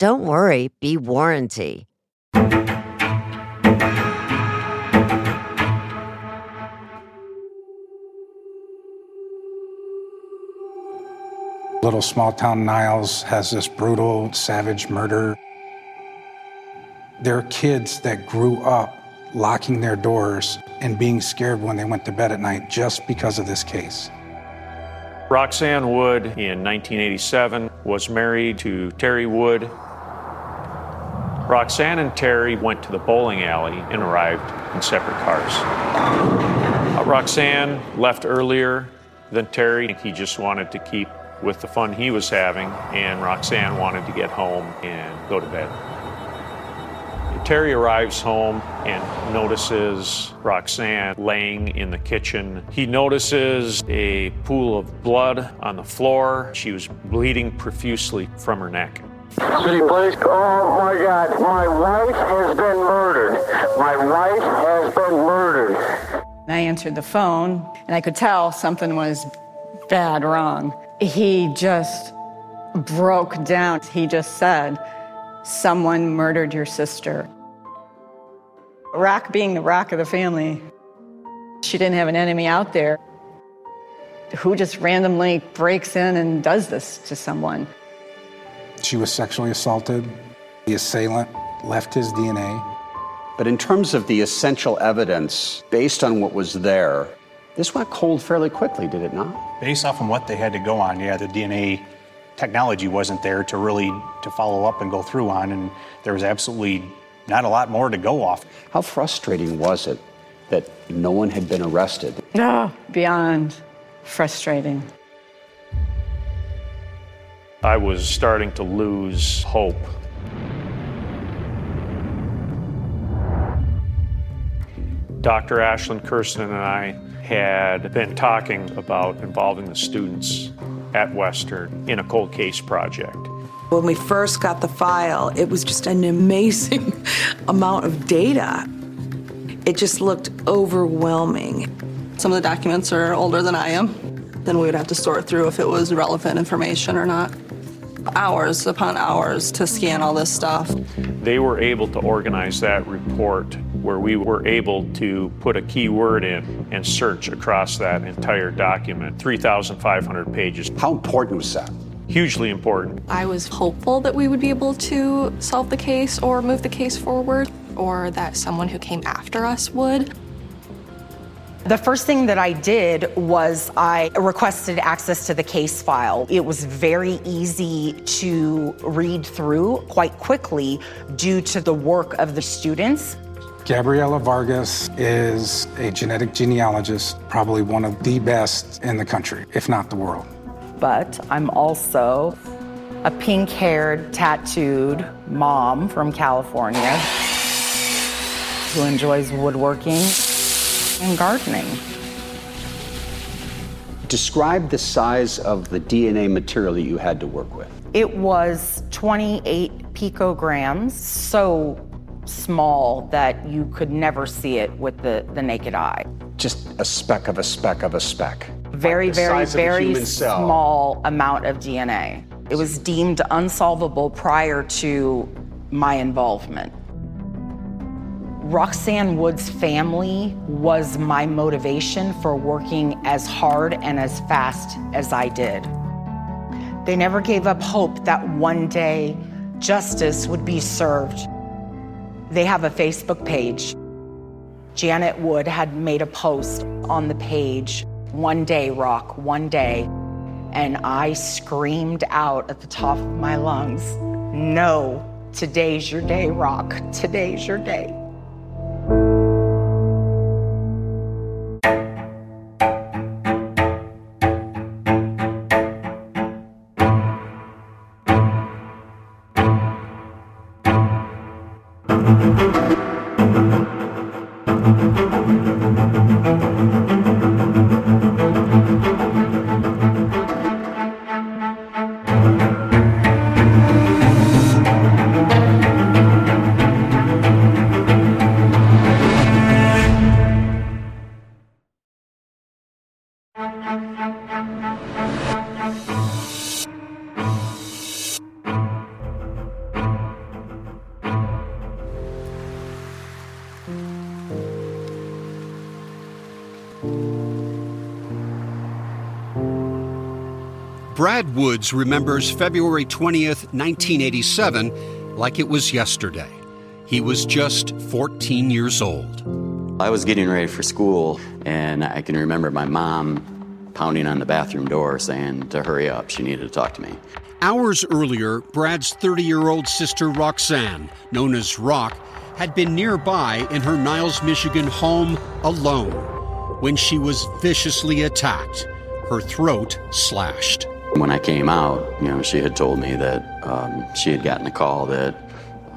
don't worry, be warranty. Little small town Niles has this brutal, savage murder. There are kids that grew up locking their doors and being scared when they went to bed at night just because of this case. Roxanne Wood in 1987 was married to Terry Wood Roxanne and Terry went to the bowling alley and arrived in separate cars. Uh, Roxanne left earlier than Terry. He just wanted to keep with the fun he was having, and Roxanne wanted to get home and go to bed. Terry arrives home and notices Roxanne laying in the kitchen. He notices a pool of blood on the floor. She was bleeding profusely from her neck. City Police. Oh my God, my wife has been murdered. My wife has been murdered. I answered the phone and I could tell something was bad wrong. He just broke down. He just said, Someone murdered your sister. Rock being the rock of the family, she didn't have an enemy out there. Who just randomly breaks in and does this to someone? She was sexually assaulted. The assailant left his DNA. But in terms of the essential evidence, based on what was there, this went cold fairly quickly, did it not? Based off on what they had to go on, yeah, the DNA technology wasn't there to really to follow up and go through on, and there was absolutely not a lot more to go off. How frustrating was it that no one had been arrested? No, beyond frustrating. I was starting to lose hope. Dr. Ashlyn Kuersten and I had been talking about involving the students at Western in a cold case project. When we first got the file, it was just an amazing amount of data. It just looked overwhelming. Some of the documents are older than I am. Then we would have to sort through if it was relevant information or not hours upon hours to scan all this stuff. They were able to organize that report where we were able to put a keyword in and search across that entire document 3,500 pages. How important was that? Hugely important. I was hopeful that we would be able to solve the case or move the case forward, or that someone who came after us would. The first thing that I did was I requested access to the case file. It was very easy to read through quite quickly due to the work of the students. Gabriella Vargas is a genetic genealogist, probably one of the best in the country, if not the world. But I'm also a pink haired, tattooed mom from California who enjoys woodworking and gardening. Describe the size of the DNA material that you had to work with. It was 28 picograms, so small that you could never see it with the, the naked eye. Just a speck of a speck of a speck. Very, Like very, size of a very small amount of DNA. It was deemed unsolvable prior to my involvement. Roxanne Wood's family was my motivation for working as hard and as fast as I did. They never gave up hope that one day justice would be served. They have a Facebook page. Janet Wood had made a post on the page, One Day, Rock, One Day. And I screamed out at the top of my lungs, No, today's your day, Rock. Today's your day. Brad Woods remembers February 20th, 1987, like it was yesterday. He was just 14 years old. I was getting ready for school, and I can remember my mom pounding on the bathroom door saying to hurry up. She needed to talk to me. Hours earlier, Brad's 30 year old sister Roxanne, known as Rock, had been nearby in her Niles, Michigan home alone when she was viciously attacked, her throat slashed. When I came out, you know, she had told me that um, she had gotten a call that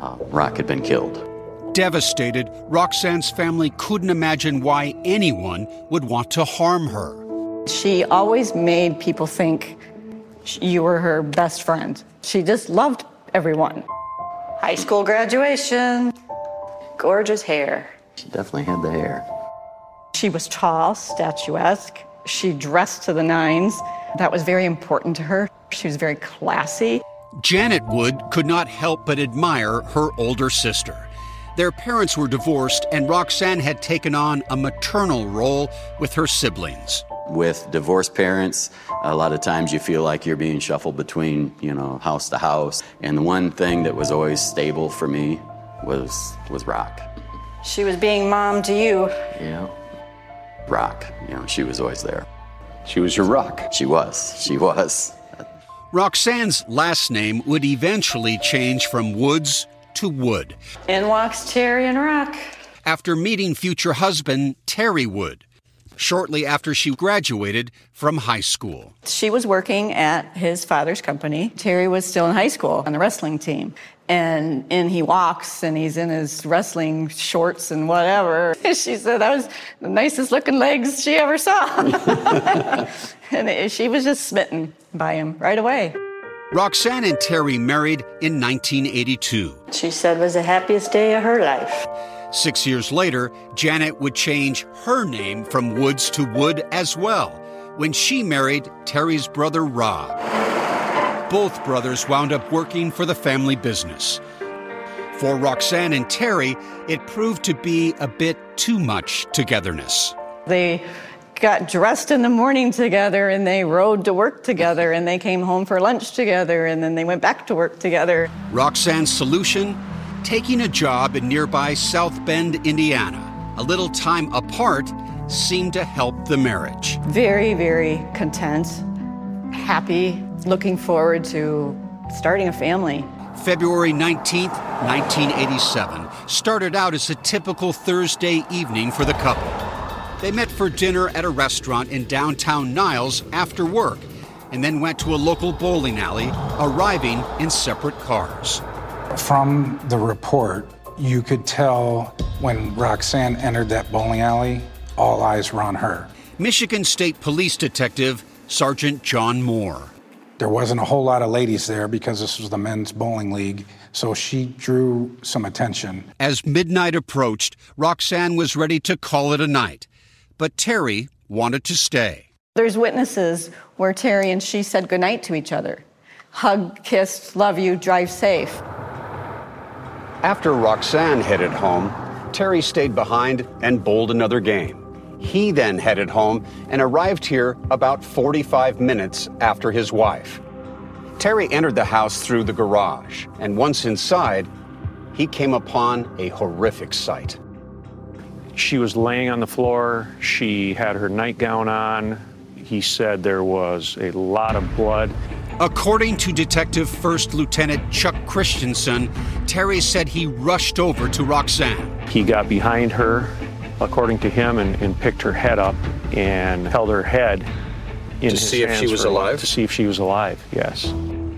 uh, Rock had been killed. Devastated, Roxanne's family couldn't imagine why anyone would want to harm her. She always made people think you were her best friend. She just loved everyone. High school graduation, gorgeous hair. She definitely had the hair. She was tall, statuesque. She dressed to the nines. That was very important to her. She was very classy. Janet Wood could not help but admire her older sister. Their parents were divorced, and Roxanne had taken on a maternal role with her siblings. With divorced parents, a lot of times you feel like you're being shuffled between, you know, house to house. And the one thing that was always stable for me was was Rock. She was being mom to you. Yeah. Rock, you know, she was always there. She was your rock. She was. She was. Roxanne's last name would eventually change from Woods to Wood In walks Terry and Rock. after meeting future husband Terry Wood, shortly after she graduated from high school. She was working at his father's company. Terry was still in high school on the wrestling team. And in he walks and he's in his wrestling shorts and whatever. She said that was the nicest looking legs she ever saw. and it- she was just smitten by him right away. Roxanne and Terry married in 1982. She said it was the happiest day of her life. Six years later, Janet would change her name from Woods to Wood as well when she married Terry's brother Rob. Both brothers wound up working for the family business. For Roxanne and Terry, it proved to be a bit too much togetherness. They got dressed in the morning together and they rode to work together and they came home for lunch together and then they went back to work together. Roxanne's solution? Taking a job in nearby South Bend, Indiana. A little time apart seemed to help the marriage. Very, very content, happy, looking forward to starting a family. February 19th, 1987, started out as a typical Thursday evening for the couple. They met for dinner at a restaurant in downtown Niles after work and then went to a local bowling alley, arriving in separate cars. From the report, you could tell when Roxanne entered that bowling alley, all eyes were on her. Michigan State Police Detective Sergeant John Moore. There wasn't a whole lot of ladies there because this was the men's bowling league, so she drew some attention. As midnight approached, Roxanne was ready to call it a night, but Terry wanted to stay. There's witnesses where Terry and she said goodnight to each other. Hug, kissed, love you, drive safe. After Roxanne headed home, Terry stayed behind and bowled another game. He then headed home and arrived here about 45 minutes after his wife. Terry entered the house through the garage, and once inside, he came upon a horrific sight. She was laying on the floor. She had her nightgown on. He said there was a lot of blood. According to Detective First Lieutenant Chuck Christensen, Terry said he rushed over to Roxanne. He got behind her, according to him, and, and picked her head up and held her head in To his see if she was for alive? To see if she was alive, yes.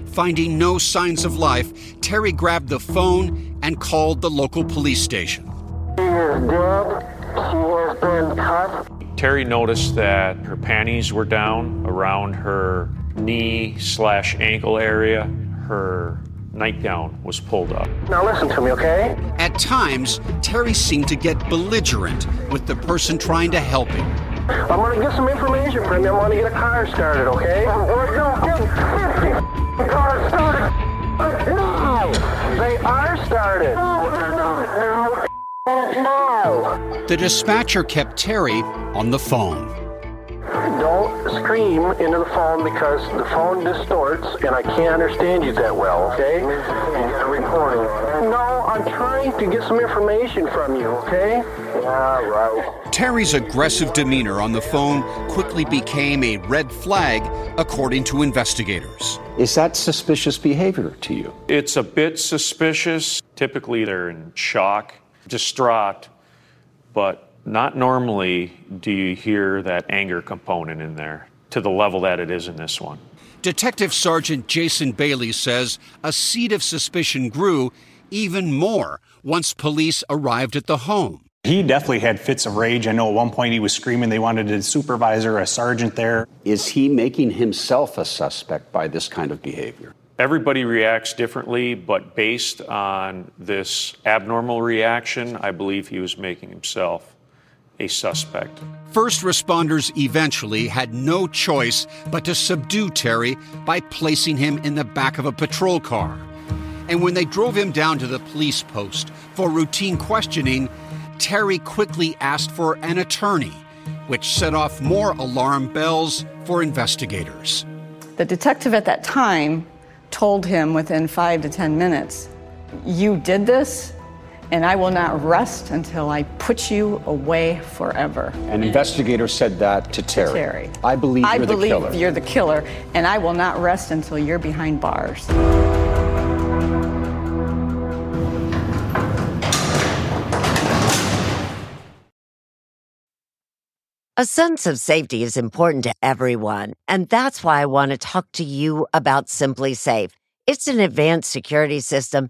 Finding no signs of life, Terry grabbed the phone and called the local police station. She is dead. She has been cut. Terry noticed that her panties were down around her knee slash ankle area. Her nightgown was pulled up. Now listen to me, okay? At times, Terry seemed to get belligerent with the person trying to help him. I'm gonna get some information from you. I'm gonna get a car started, okay? We're gonna get 50 cars started. No! They are started. No! No! The dispatcher kept Terry on the phone. Don't scream into the phone because the phone distorts and I can't understand you that well, okay? You got a recording. No, I'm trying to get some information from you, okay? Yeah, right. Terry's aggressive demeanor on the phone quickly became a red flag, according to investigators. Is that suspicious behavior to you? It's a bit suspicious. Typically, they're in shock, distraught, but not normally do you hear that anger component in there to the level that it is in this one. Detective Sergeant Jason Bailey says a seed of suspicion grew even more once police arrived at the home. He definitely had fits of rage. I know at one point he was screaming they wanted a supervisor, a sergeant there. Is he making himself a suspect by this kind of behavior? Everybody reacts differently, but based on this abnormal reaction, I believe he was making himself a suspect. First responders eventually had no choice but to subdue Terry by placing him in the back of a patrol car. And when they drove him down to the police post for routine questioning, Terry quickly asked for an attorney, which set off more alarm bells for investigators. The detective at that time told him within five to 10 minutes, You did this, and I will not rest until I put you away forever. An investigator said that to Terry. Terry. I believe I you're believe the killer. you're the killer, and I will not rest until you're behind bars. A sense of safety is important to everyone, and that's why I want to talk to you about SimpliSafe. It's an advanced security system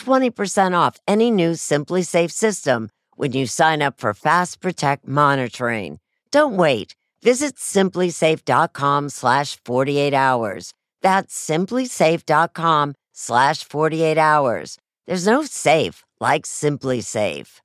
20% off any new SimpliSafe system when you sign up for Fast Protect monitoring. Don't wait. Visit simplisafe.com slash 48 hours. That's simplisafe.com slash 48 hours. There's no safe like SimpliSafe.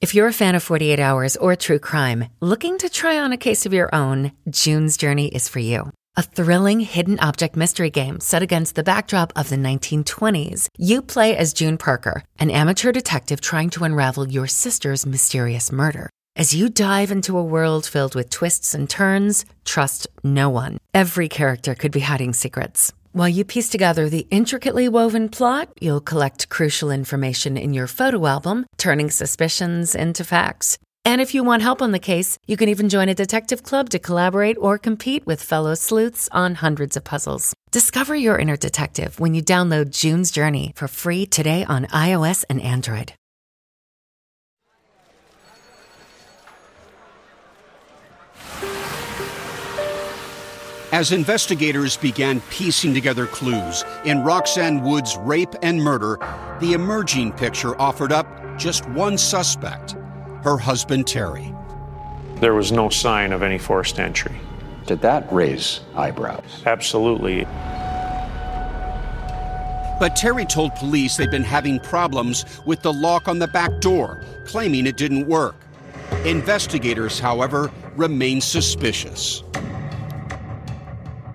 If you're a fan of 48 Hours or true crime, looking to try on a case of your own, June's Journey is for you. A thrilling hidden object mystery game set against the backdrop of the 1920s. You play as June Parker, an amateur detective trying to unravel your sister's mysterious murder. As you dive into a world filled with twists and turns, trust no one. Every character could be hiding secrets. While you piece together the intricately woven plot, you'll collect crucial information in your photo album, turning suspicions into facts. And if you want help on the case, you can even join a detective club to collaborate or compete with fellow sleuths on hundreds of puzzles. Discover your inner detective when you download June's Journey for free today on iOS and Android. As investigators began piecing together clues in Roxanne Wood's rape and murder, the emerging picture offered up just one suspect her husband Terry. There was no sign of any forced entry. Did that raise eyebrows? Absolutely. But Terry told police they'd been having problems with the lock on the back door, claiming it didn't work. Investigators, however, remain suspicious.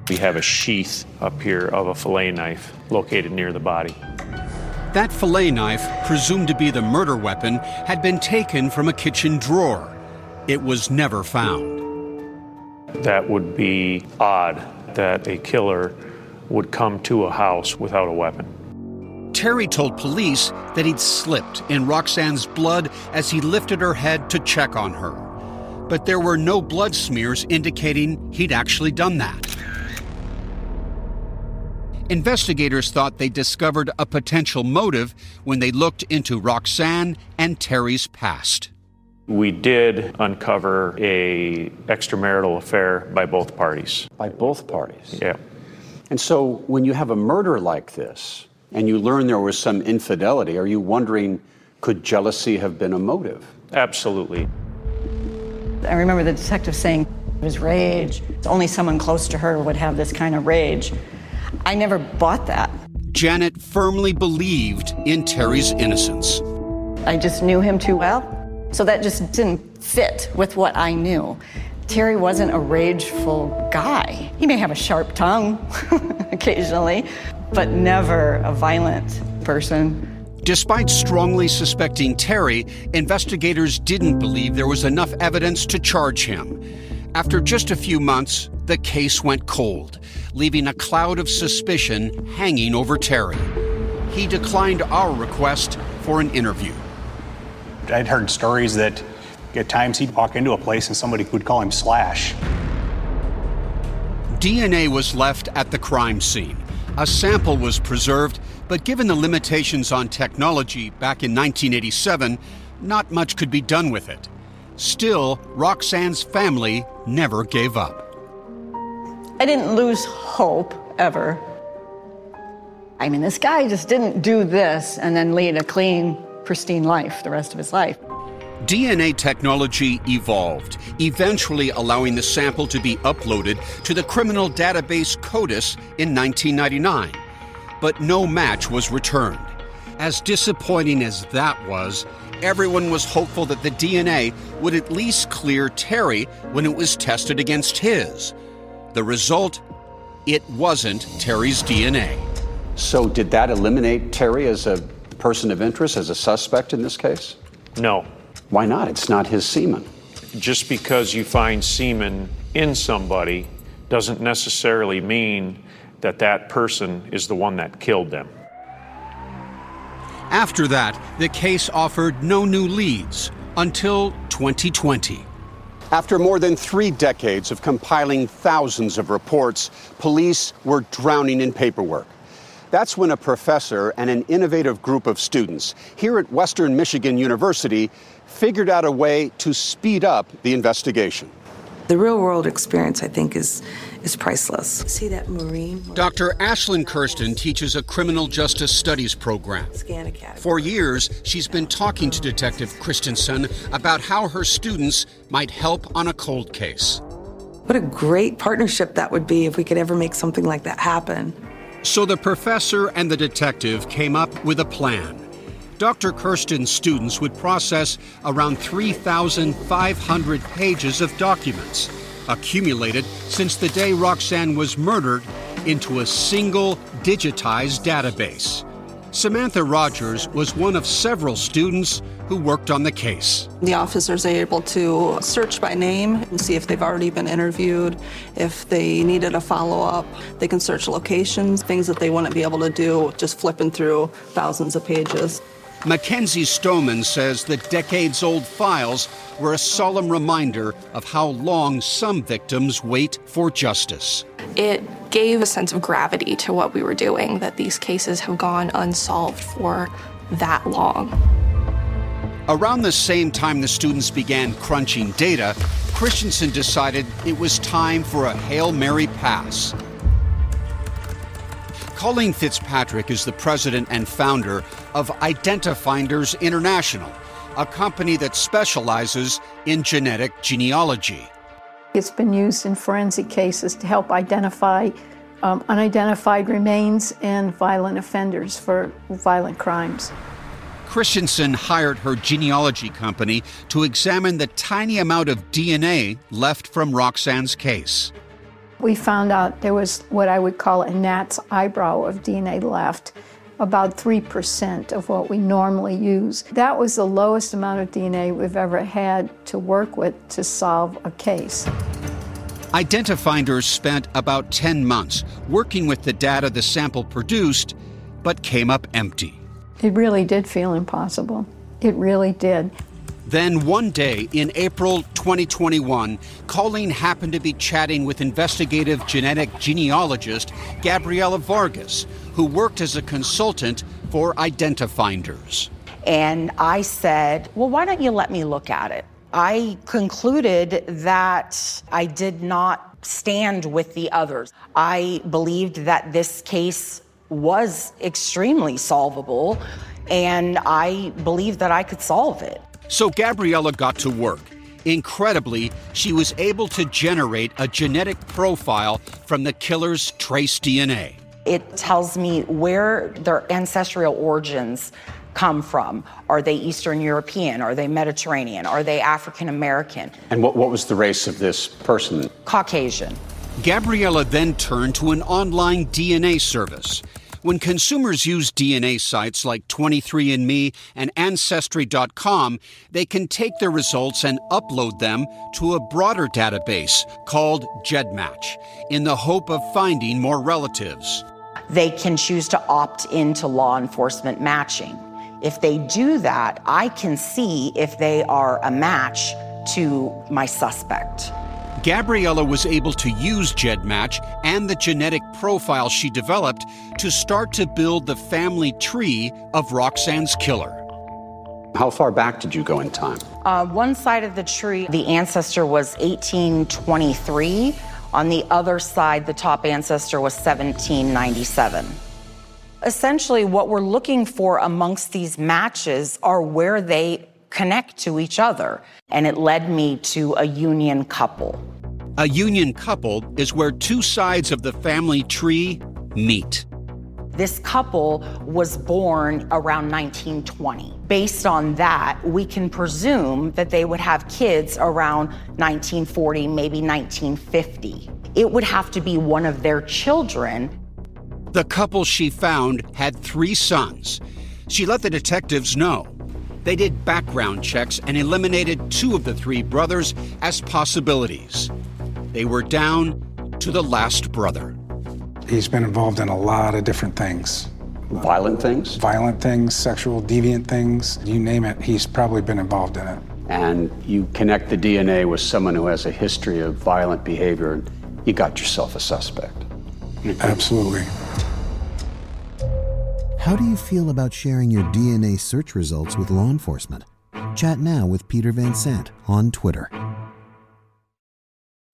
We have a sheath up here of a fillet knife located near the body. That fillet knife, presumed to be the murder weapon, had been taken from a kitchen drawer. It was never found. That would be odd that a killer would come to a house without a weapon. Terry told police that he'd slipped in Roxanne's blood as he lifted her head to check on her. But there were no blood smears indicating he'd actually done that. Investigators thought they discovered a potential motive when they looked into Roxanne and Terry's past. We did uncover a extramarital affair by both parties. By both parties? Yeah. And so when you have a murder like this and you learn there was some infidelity, are you wondering could jealousy have been a motive? Absolutely. I remember the detective saying it was rage. It's only someone close to her would have this kind of rage. I never bought that. Janet firmly believed in Terry's innocence. I just knew him too well. So that just didn't fit with what I knew. Terry wasn't a rageful guy. He may have a sharp tongue occasionally, but never a violent person. Despite strongly suspecting Terry, investigators didn't believe there was enough evidence to charge him. After just a few months, the case went cold, leaving a cloud of suspicion hanging over Terry. He declined our request for an interview. I'd heard stories that at times he'd walk into a place and somebody would call him Slash. DNA was left at the crime scene. A sample was preserved, but given the limitations on technology back in 1987, not much could be done with it. Still, Roxanne's family never gave up. I didn't lose hope ever. I mean, this guy just didn't do this and then lead a clean, pristine life the rest of his life. DNA technology evolved, eventually allowing the sample to be uploaded to the criminal database CODIS in 1999. But no match was returned. As disappointing as that was, everyone was hopeful that the DNA would at least clear Terry when it was tested against his. The result? It wasn't Terry's DNA. So, did that eliminate Terry as a person of interest, as a suspect in this case? No. Why not? It's not his semen. Just because you find semen in somebody doesn't necessarily mean that that person is the one that killed them. After that, the case offered no new leads until 2020. After more than three decades of compiling thousands of reports, police were drowning in paperwork. That's when a professor and an innovative group of students here at Western Michigan University figured out a way to speed up the investigation. The real world experience, I think, is, is priceless. See that marine? Dr. Ashlyn Kuersten teaches a criminal justice studies program. For years, she's been talking to Detective Christensen about how her students might help on a cold case. What a great partnership that would be if we could ever make something like that happen. So the professor and the detective came up with a plan. Dr. Kuersten's students would process around 3,500 pages of documents. Accumulated since the day Roxanne was murdered into a single digitized database. Samantha Rogers was one of several students who worked on the case. The officers are able to search by name and see if they've already been interviewed, if they needed a follow up. They can search locations, things that they wouldn't be able to do just flipping through thousands of pages. Mackenzie Stoneman says the decades old files were a solemn reminder of how long some victims wait for justice. It gave a sense of gravity to what we were doing, that these cases have gone unsolved for that long. Around the same time the students began crunching data, Christensen decided it was time for a Hail Mary pass. Colleen Fitzpatrick is the president and founder of Identifinders International, a company that specializes in genetic genealogy. It's been used in forensic cases to help identify um, unidentified remains and violent offenders for violent crimes. Christensen hired her genealogy company to examine the tiny amount of DNA left from Roxanne's case. We found out there was what I would call a gnat's eyebrow of DNA left, about 3% of what we normally use. That was the lowest amount of DNA we've ever had to work with to solve a case. Identifinders spent about 10 months working with the data the sample produced, but came up empty. It really did feel impossible. It really did. Then one day in April 2021, Colleen happened to be chatting with investigative genetic genealogist Gabriella Vargas, who worked as a consultant for Identifinders. And I said, Well, why don't you let me look at it? I concluded that I did not stand with the others. I believed that this case was extremely solvable, and I believed that I could solve it. So Gabriella got to work. Incredibly, she was able to generate a genetic profile from the killer's trace DNA. It tells me where their ancestral origins come from. Are they Eastern European? Are they Mediterranean? Are they African American? And what, what was the race of this person? Caucasian. Gabriella then turned to an online DNA service. When consumers use DNA sites like 23andMe and Ancestry.com, they can take their results and upload them to a broader database called GEDmatch in the hope of finding more relatives. They can choose to opt into law enforcement matching. If they do that, I can see if they are a match to my suspect. Gabriella was able to use GEDmatch and the genetic profile she developed to start to build the family tree of Roxanne's killer. How far back did you go in time? Uh, one side of the tree, the ancestor was 1823. On the other side, the top ancestor was 1797. Essentially, what we're looking for amongst these matches are where they connect to each other. And it led me to a union couple. A union couple is where two sides of the family tree meet. This couple was born around 1920. Based on that, we can presume that they would have kids around 1940, maybe 1950. It would have to be one of their children. The couple she found had three sons. She let the detectives know. They did background checks and eliminated two of the three brothers as possibilities. They were down to the last brother. He's been involved in a lot of different things. Violent things? Violent things, sexual deviant things, you name it, he's probably been involved in it. And you connect the DNA with someone who has a history of violent behavior, and you got yourself a suspect. Absolutely. How do you feel about sharing your DNA search results with law enforcement? Chat now with Peter Van Sant on Twitter.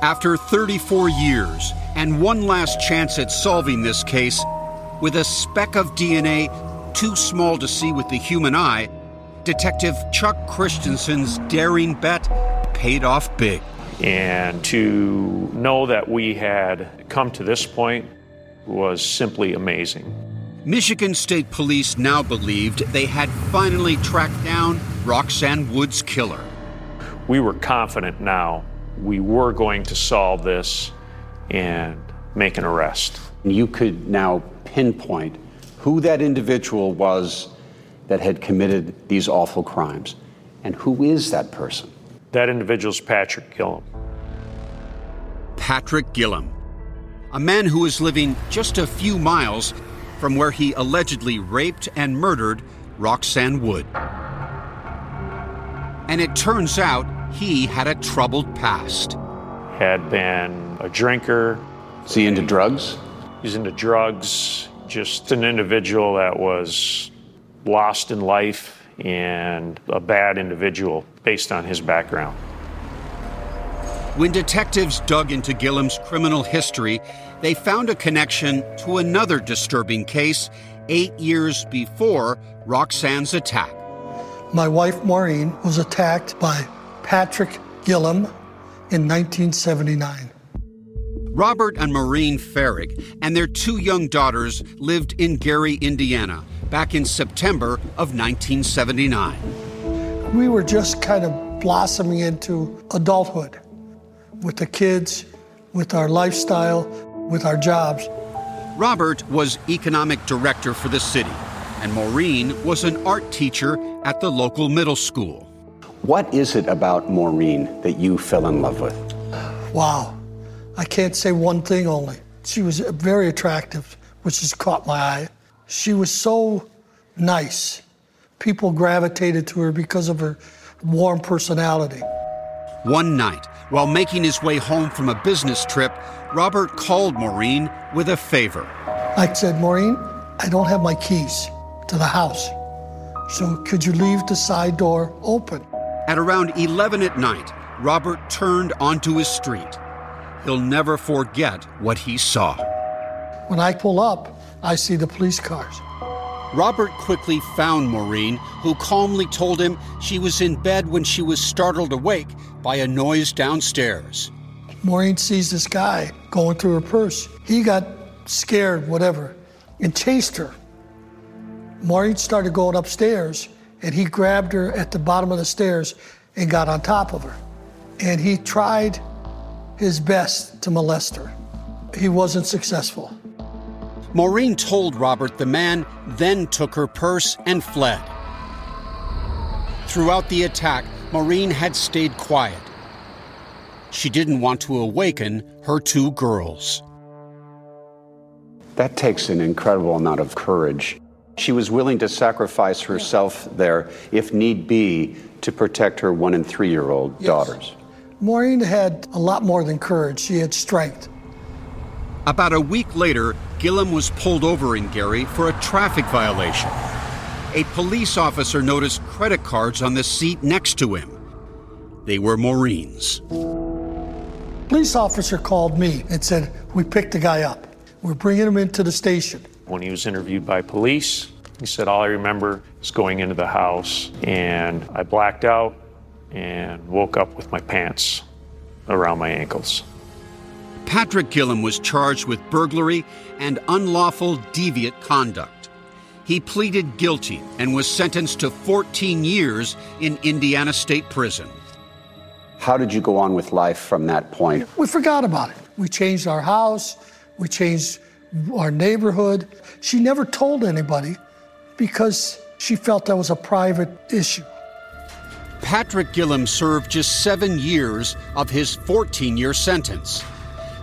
After 34 years and one last chance at solving this case, with a speck of DNA too small to see with the human eye, Detective Chuck Christensen's daring bet paid off big. And to know that we had come to this point was simply amazing. Michigan State Police now believed they had finally tracked down Roxanne Wood's killer. We were confident now we were going to solve this and make an arrest. You could now pinpoint who that individual was that had committed these awful crimes. And who is that person? That individual is Patrick Gillum. Patrick Gillum, a man who was living just a few miles from where he allegedly raped and murdered Roxanne Wood. And it turns out he had a troubled past. Had been a drinker. Is he into drugs? He's into drugs. Just an individual that was lost in life and a bad individual based on his background. When detectives dug into Gillum's criminal history, they found a connection to another disturbing case eight years before Roxanne's attack. My wife Maureen was attacked by Patrick Gillum in 1979. Robert and Maureen Farrig and their two young daughters lived in Gary, Indiana, back in September of 1979. We were just kind of blossoming into adulthood with the kids, with our lifestyle, with our jobs. Robert was economic director for the city, and Maureen was an art teacher at the local middle school. What is it about Maureen that you fell in love with? Wow. I can't say one thing only. She was very attractive, which has caught my eye. She was so nice. People gravitated to her because of her warm personality. One night, while making his way home from a business trip, Robert called Maureen with a favor. I said, Maureen, I don't have my keys to the house. So could you leave the side door open? At around 11 at night, Robert turned onto his street. He'll never forget what he saw. When I pull up, I see the police cars. Robert quickly found Maureen, who calmly told him she was in bed when she was startled awake by a noise downstairs. Maureen sees this guy going through her purse. He got scared, whatever, and chased her. Maureen started going upstairs, and he grabbed her at the bottom of the stairs and got on top of her. And he tried his best to molest her. He wasn't successful. Maureen told Robert the man then took her purse and fled. Throughout the attack, Maureen had stayed quiet. She didn't want to awaken her two girls. That takes an incredible amount of courage. She was willing to sacrifice herself there, if need be, to protect her one and three year old yes. daughters. Maureen had a lot more than courage, she had strength. About a week later, Gillum was pulled over in Gary for a traffic violation. A police officer noticed credit cards on the seat next to him. They were Maureen's. Police officer called me and said, We picked the guy up. We're bringing him into the station. When he was interviewed by police, he said, All I remember is going into the house and I blacked out and woke up with my pants around my ankles. Patrick Gillum was charged with burglary and unlawful deviant conduct. He pleaded guilty and was sentenced to 14 years in Indiana State Prison. How did you go on with life from that point? We forgot about it. We changed our house, we changed our neighborhood. She never told anybody because she felt that was a private issue. Patrick Gillum served just seven years of his 14 year sentence.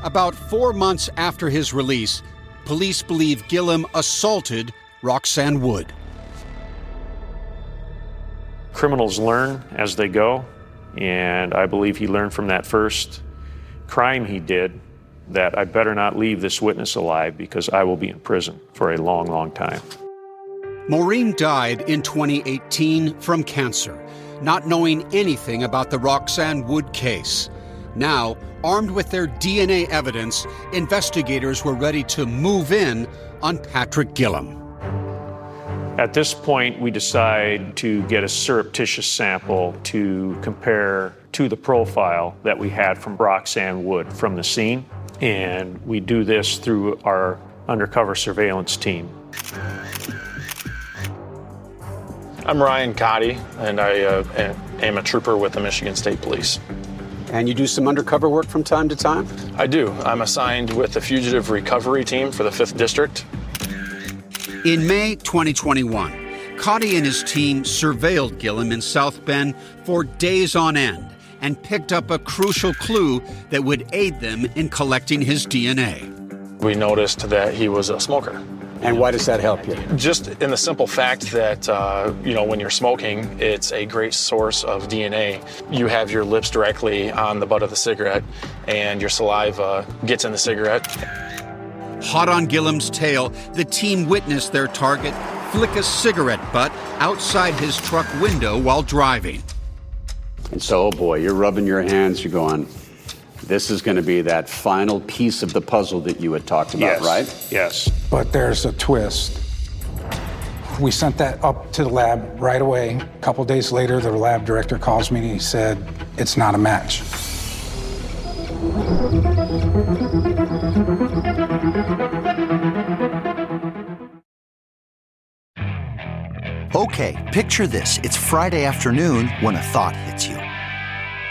About four months after his release, police believe Gillum assaulted Roxanne Wood. Criminals learn as they go, and I believe he learned from that first crime he did that I better not leave this witness alive because I will be in prison for a long, long time. Maureen died in 2018 from cancer, not knowing anything about the Roxanne Wood case. Now, armed with their DNA evidence, investigators were ready to move in on Patrick Gillam. At this point, we decide to get a surreptitious sample to compare to the profile that we had from Roxanne Wood from the scene. And we do this through our undercover surveillance team. I'm Ryan Cotty, and I uh, am a trooper with the Michigan State Police. And you do some undercover work from time to time? I do. I'm assigned with the Fugitive Recovery Team for the 5th District. In May 2021, Cotty and his team surveilled Gillam in South Bend for days on end and picked up a crucial clue that would aid them in collecting his DNA. We noticed that he was a smoker. And why does that help you? Just in the simple fact that, uh, you know, when you're smoking, it's a great source of DNA. You have your lips directly on the butt of the cigarette, and your saliva gets in the cigarette. Hot on Gillam's tail, the team witnessed their target flick a cigarette butt outside his truck window while driving. And so, oh boy, you're rubbing your hands, you're going, this is going to be that final piece of the puzzle that you had talked about, yes. right? Yes. But there's a twist. We sent that up to the lab right away. A couple days later, the lab director calls me and he said, It's not a match. Okay, picture this. It's Friday afternoon when a thought hits you.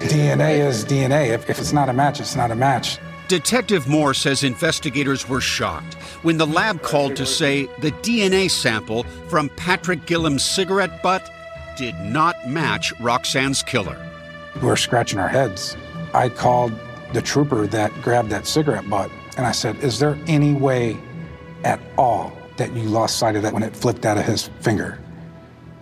DNA is DNA. If, if it's not a match, it's not a match. Detective Moore says investigators were shocked when the lab called to say the DNA sample from Patrick Gillam's cigarette butt did not match Roxanne's killer. We're scratching our heads. I called the trooper that grabbed that cigarette butt and I said, Is there any way at all that you lost sight of that when it flipped out of his finger?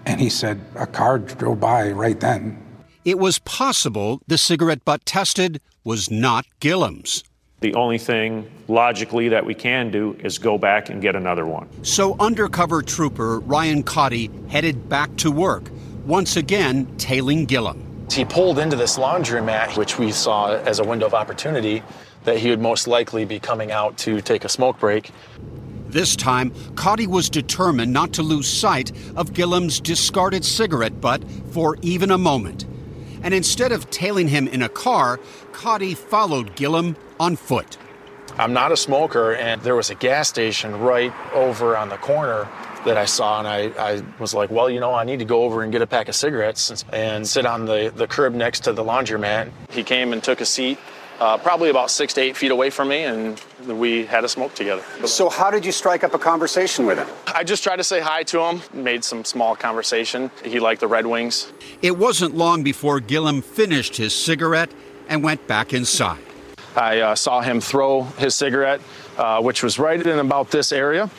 And he said, A car drove by right then. It was possible the cigarette butt tested was not Gillam's. The only thing logically that we can do is go back and get another one. So undercover trooper Ryan Cotty headed back to work, once again tailing Gillam. He pulled into this laundromat, which we saw as a window of opportunity that he would most likely be coming out to take a smoke break. This time, Cotty was determined not to lose sight of Gillam's discarded cigarette butt for even a moment. And instead of tailing him in a car, Cotty followed Gillam on foot. I'm not a smoker, and there was a gas station right over on the corner that I saw, and I, I was like, well, you know, I need to go over and get a pack of cigarettes and sit on the, the curb next to the laundromat. He came and took a seat uh, probably about six to eight feet away from me, and we had a smoke together. So, how did you strike up a conversation with him? I just tried to say hi to him, made some small conversation. He liked the Red Wings. It wasn't long before Gillam finished his cigarette and went back inside. I uh, saw him throw his cigarette, uh, which was right in about this area.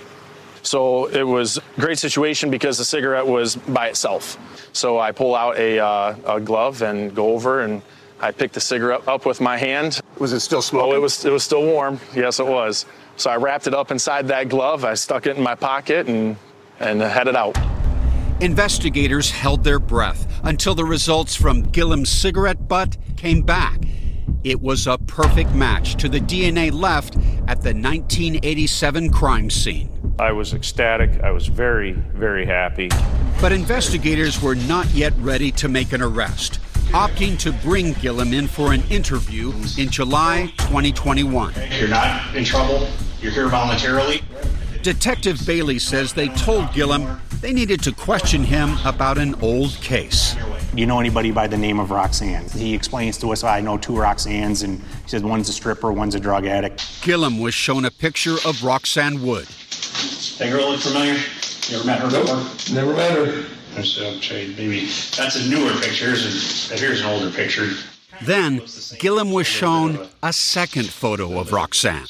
So it was a great situation because the cigarette was by itself. So I pull out a, uh, a glove and go over and I picked the cigarette up with my hand. Was it still smoking? Oh, it was, it was still warm. Yes, it was. So I wrapped it up inside that glove. I stuck it in my pocket and, and headed out. Investigators held their breath until the results from Gillam's cigarette butt came back. It was a perfect match to the DNA left at the 1987 crime scene. I was ecstatic. I was very, very happy. But investigators were not yet ready to make an arrest, opting to bring Gillam in for an interview in July 2021. You're not in trouble. You're here voluntarily. Detective Bailey says they told Gillam they needed to question him about an old case. Do you know anybody by the name of Roxanne? He explains to us, I know two Roxannes, and he says one's a stripper, one's a drug addict. Gillam was shown a picture of Roxanne Wood. That girl look familiar? You ever met her before? Never met her. There's uh, maybe that's a newer picture, and here's an older picture. Then Gillam was shown a second photo of Roxanne.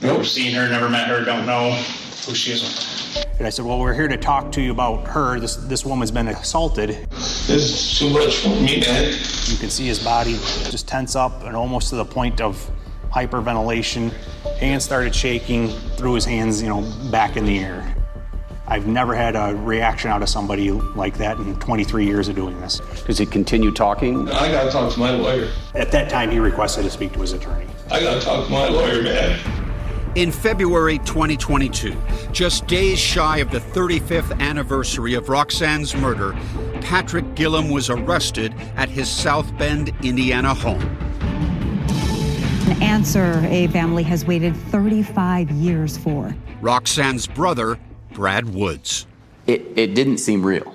Never seen her, never met her, don't know who she is. And I said, Well, we're here to talk to you about her. This this woman's been assaulted. This is too much for me, man. You can see his body just tense up and almost to the point of hyperventilation. Hands started shaking, threw his hands, you know, back in the air. I've never had a reaction out of somebody like that in 23 years of doing this. Does he continue talking? I gotta talk to my lawyer. At that time, he requested to speak to his attorney. I gotta talk to my lawyer, man. In February 2022, just days shy of the 35th anniversary of Roxanne's murder, Patrick Gillam was arrested at his South Bend, Indiana home. An answer a family has waited 35 years for. Roxanne's brother, Brad Woods. It, it didn't seem real.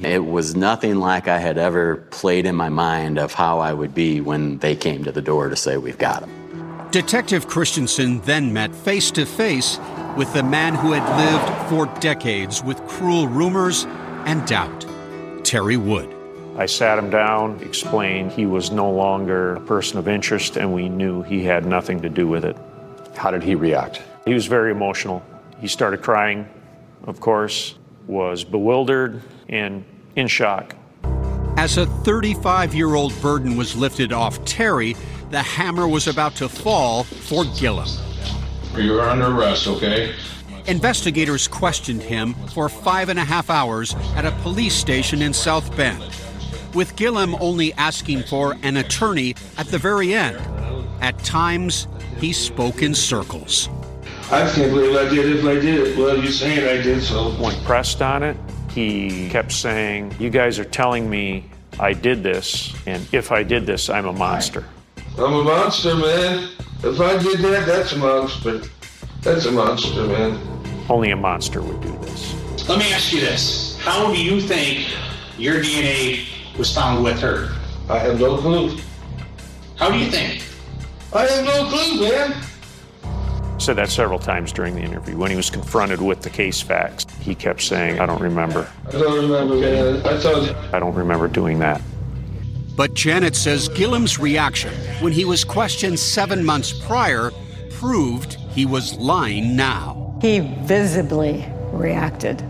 It was nothing like I had ever played in my mind of how I would be when they came to the door to say, We've got him. Detective Christensen then met face to face with the man who had lived for decades with cruel rumors and doubt Terry Wood. I sat him down, explained he was no longer a person of interest, and we knew he had nothing to do with it. How did he react? He was very emotional. He started crying, of course, was bewildered and in shock. As a 35 year old burden was lifted off Terry, the hammer was about to fall for Gillam. You're under arrest, okay? Investigators questioned him for five and a half hours at a police station in South Bend, with Gillam only asking for an attorney at the very end. At times, he spoke in circles. I can't believe I did it. If I did it, well, you're saying I did so. When pressed on it, he kept saying, You guys are telling me I did this, and if I did this, I'm a monster. I'm a monster, man. If I did that, that's a monster. That's a monster, man. Only a monster would do this. Let me ask you this. How do you think your DNA was found with her? I have no clue. How do you think? I have no clue, man. Said that several times during the interview. When he was confronted with the case facts, he kept saying, I don't remember. I don't remember, man. I thought. I don't remember doing that. But Janet says Gillam's reaction when he was questioned seven months prior proved he was lying now. He visibly reacted,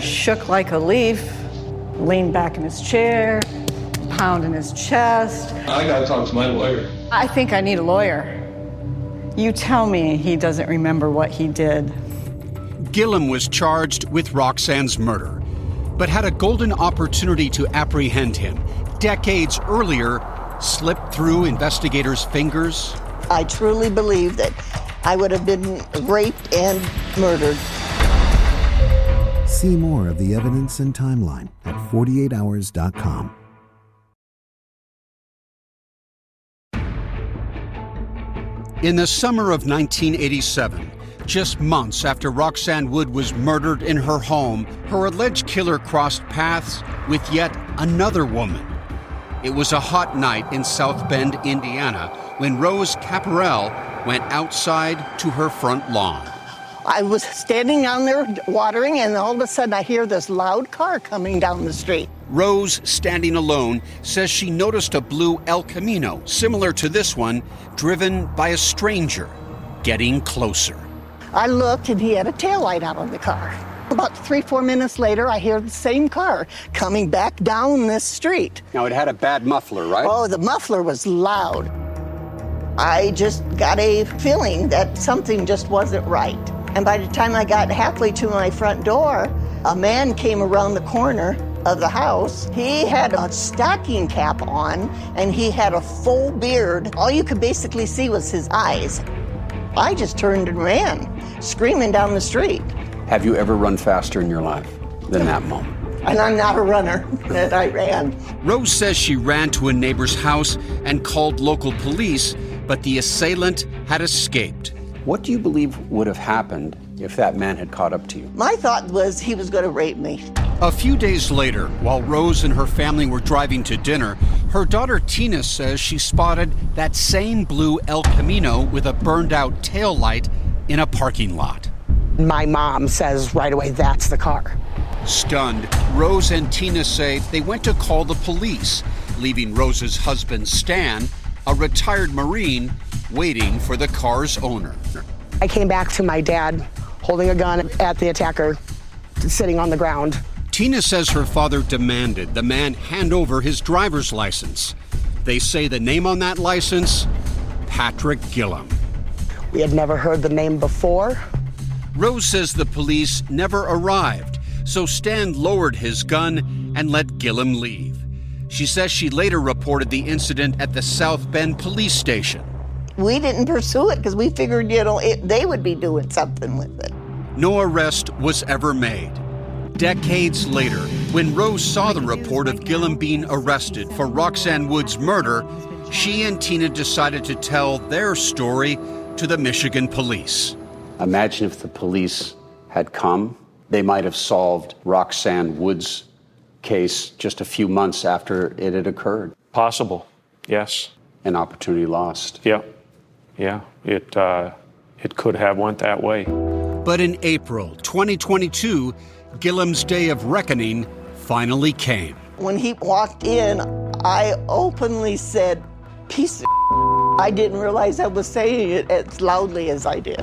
shook like a leaf, leaned back in his chair, pounding his chest. I gotta talk to my lawyer. I think I need a lawyer. You tell me he doesn't remember what he did. Gillam was charged with Roxanne's murder, but had a golden opportunity to apprehend him decades earlier slipped through investigators' fingers? I truly believe that I would have been raped and murdered. See more of the evidence and timeline at 48hours.com. In the summer of 1987, just months after Roxanne Wood was murdered in her home, her alleged killer crossed paths with yet another woman. It was a hot night in South Bend, Indiana, when Rose Caparel went outside to her front lawn. I was standing down there watering, and all of a sudden I hear this loud car coming down the street. Rose, standing alone, says she noticed a blue El Camino, similar to this one, driven by a stranger, getting closer. I looked and he had a tail light out on the car. About three, four minutes later, I hear the same car coming back down this street. Now, it had a bad muffler, right? Oh, the muffler was loud. I just got a feeling that something just wasn't right. And by the time I got halfway to my front door, a man came around the corner of the house. He had a stocking cap on and he had a full beard. All you could basically see was his eyes. I just turned and ran, screaming down the street. Have you ever run faster in your life than that moment? And I'm not a runner, that I ran. Rose says she ran to a neighbor's house and called local police, but the assailant had escaped. What do you believe would have happened if that man had caught up to you? My thought was he was going to rape me. A few days later, while Rose and her family were driving to dinner, her daughter Tina says she spotted that same blue El Camino with a burned out tail light in a parking lot. My mom says right away, that's the car. Stunned, Rose and Tina say they went to call the police, leaving Rose's husband Stan, a retired Marine, waiting for the car's owner. I came back to my dad holding a gun at the attacker, sitting on the ground. Tina says her father demanded the man hand over his driver's license. They say the name on that license Patrick Gillam. We had never heard the name before. Rose says the police never arrived, so Stan lowered his gun and let Gillam leave. She says she later reported the incident at the South Bend police station. We didn't pursue it because we figured, you know, it, they would be doing something with it. No arrest was ever made. Decades later, when Rose saw the report of Gillam being arrested for Roxanne Wood's murder, she and Tina decided to tell their story to the Michigan police. Imagine if the police had come, they might have solved Roxanne Wood's case just a few months after it had occurred. Possible, yes. An opportunity lost. Yeah, yeah. It uh, it could have went that way. But in April 2022, Gillam's day of reckoning finally came. When he walked in, I openly said, piece of I didn't realize I was saying it as loudly as I did.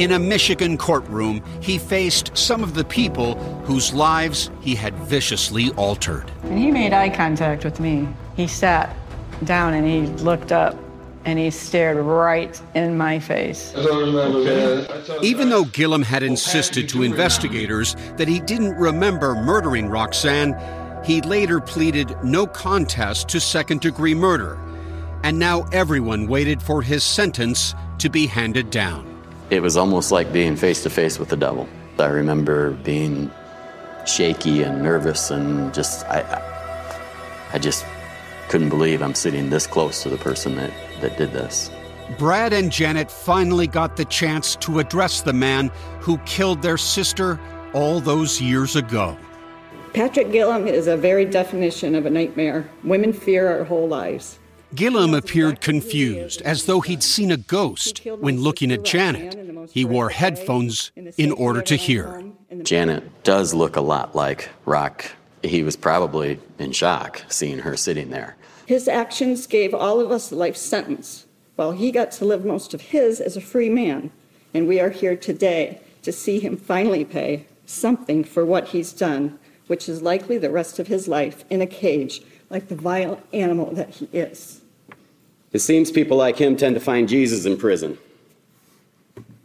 In a Michigan courtroom, he faced some of the people whose lives he had viciously altered. And he made eye contact with me. He sat down and he looked up and he stared right in my face. Even though Gillam had insisted to investigators that he didn't remember murdering Roxanne, he later pleaded no contest to second degree murder. And now everyone waited for his sentence to be handed down. It was almost like being face to face with the devil. I remember being shaky and nervous and just I I just couldn't believe I'm sitting this close to the person that, that did this. Brad and Janet finally got the chance to address the man who killed their sister all those years ago. Patrick Gillam is a very definition of a nightmare. Women fear our whole lives. Gillam appeared confused, as though he'd seen a ghost when looking at Janet. He wore headphones in order to hear. Janet does look a lot like Rock. He was probably in shock seeing her sitting there. His actions gave all of us a life sentence, while he got to live most of his as a free man. And we are here today to see him finally pay something for what he's done, which is likely the rest of his life in a cage like the vile animal that he is. It seems people like him tend to find Jesus in prison.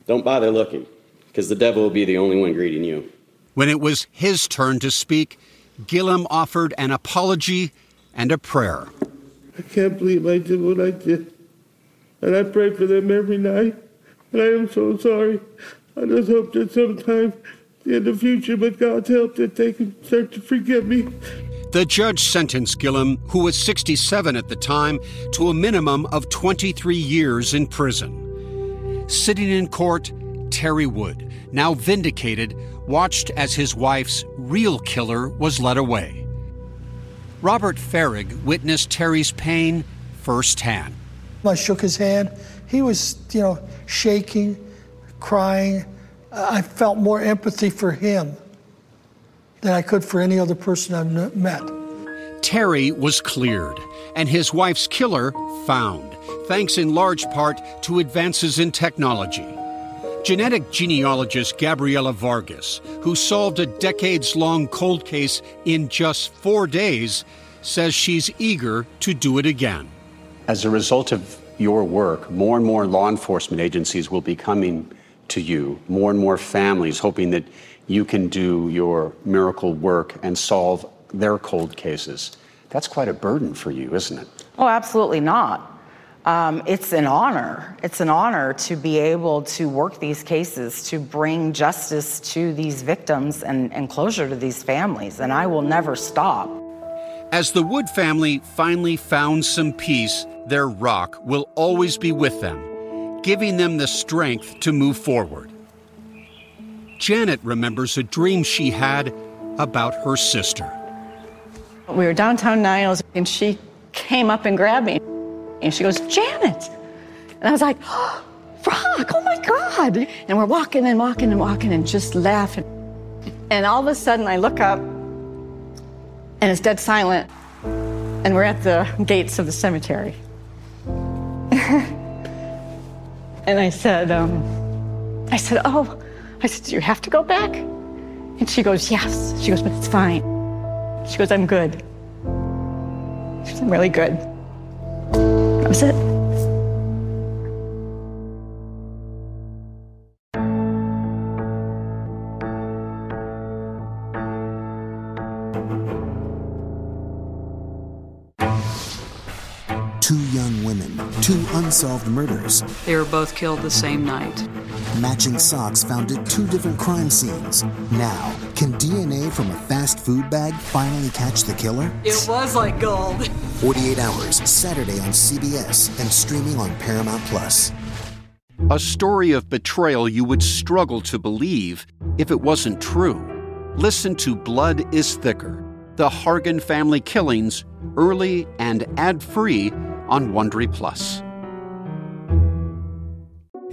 Don't bother looking, because the devil will be the only one greeting you. When it was his turn to speak, Gillam offered an apology and a prayer. I can't believe I did what I did. And I pray for them every night. And I am so sorry. I just hope that sometime in the future, with God's help, that they can start to forgive me. The judge sentenced Gillam, who was 67 at the time, to a minimum of 23 years in prison. Sitting in court, Terry Wood, now vindicated, watched as his wife's real killer was led away. Robert Farrig witnessed Terry's pain firsthand. I shook his hand. He was, you know, shaking, crying. I felt more empathy for him than I could for any other person I've met. Terry was cleared, and his wife's killer found, thanks in large part to advances in technology. Genetic genealogist Gabriella Vargas, who solved a decades long cold case in just four days, says she's eager to do it again. As a result of your work, more and more law enforcement agencies will be coming to you, more and more families hoping that you can do your miracle work and solve their cold cases. That's quite a burden for you, isn't it? Oh, absolutely not. Um, it's an honor. It's an honor to be able to work these cases, to bring justice to these victims and, and closure to these families, and I will never stop. As the Wood family finally found some peace, their rock will always be with them, giving them the strength to move forward. Janet remembers a dream she had about her sister. We were downtown Niles, and she came up and grabbed me. And she goes, Janet. And I was like, oh, Rock, oh my God. And we're walking and walking and walking and just laughing. And all of a sudden, I look up, and it's dead silent. And we're at the gates of the cemetery. and I said, um, I said, oh, I said, do you have to go back? And she goes, yes. She goes, but it's fine. She goes, I'm good. She goes, I'm really good. Murders, They were both killed the same night. matching socks found at two different crime scenes. Now, can DNA from a fast food bag finally catch the killer? It was like gold. 48 hours, Saturday on CBS and streaming on Paramount Plus. A story of betrayal you would struggle to believe if it wasn't true. Listen to Blood is Thicker The Hargan Family Killings, early and ad free on Wondery Plus.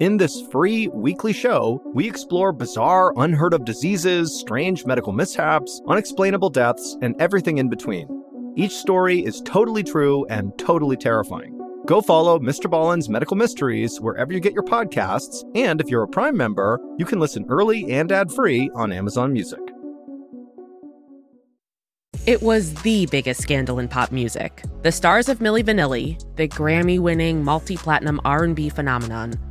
In this free weekly show, we explore bizarre, unheard of diseases, strange medical mishaps, unexplainable deaths, and everything in between. Each story is totally true and totally terrifying. Go follow Mr. Ballen's Medical Mysteries wherever you get your podcasts, and if you're a Prime member, you can listen early and ad free on Amazon Music. It was the biggest scandal in pop music. The stars of Milli Vanilli, the Grammy-winning multi-platinum R&B phenomenon,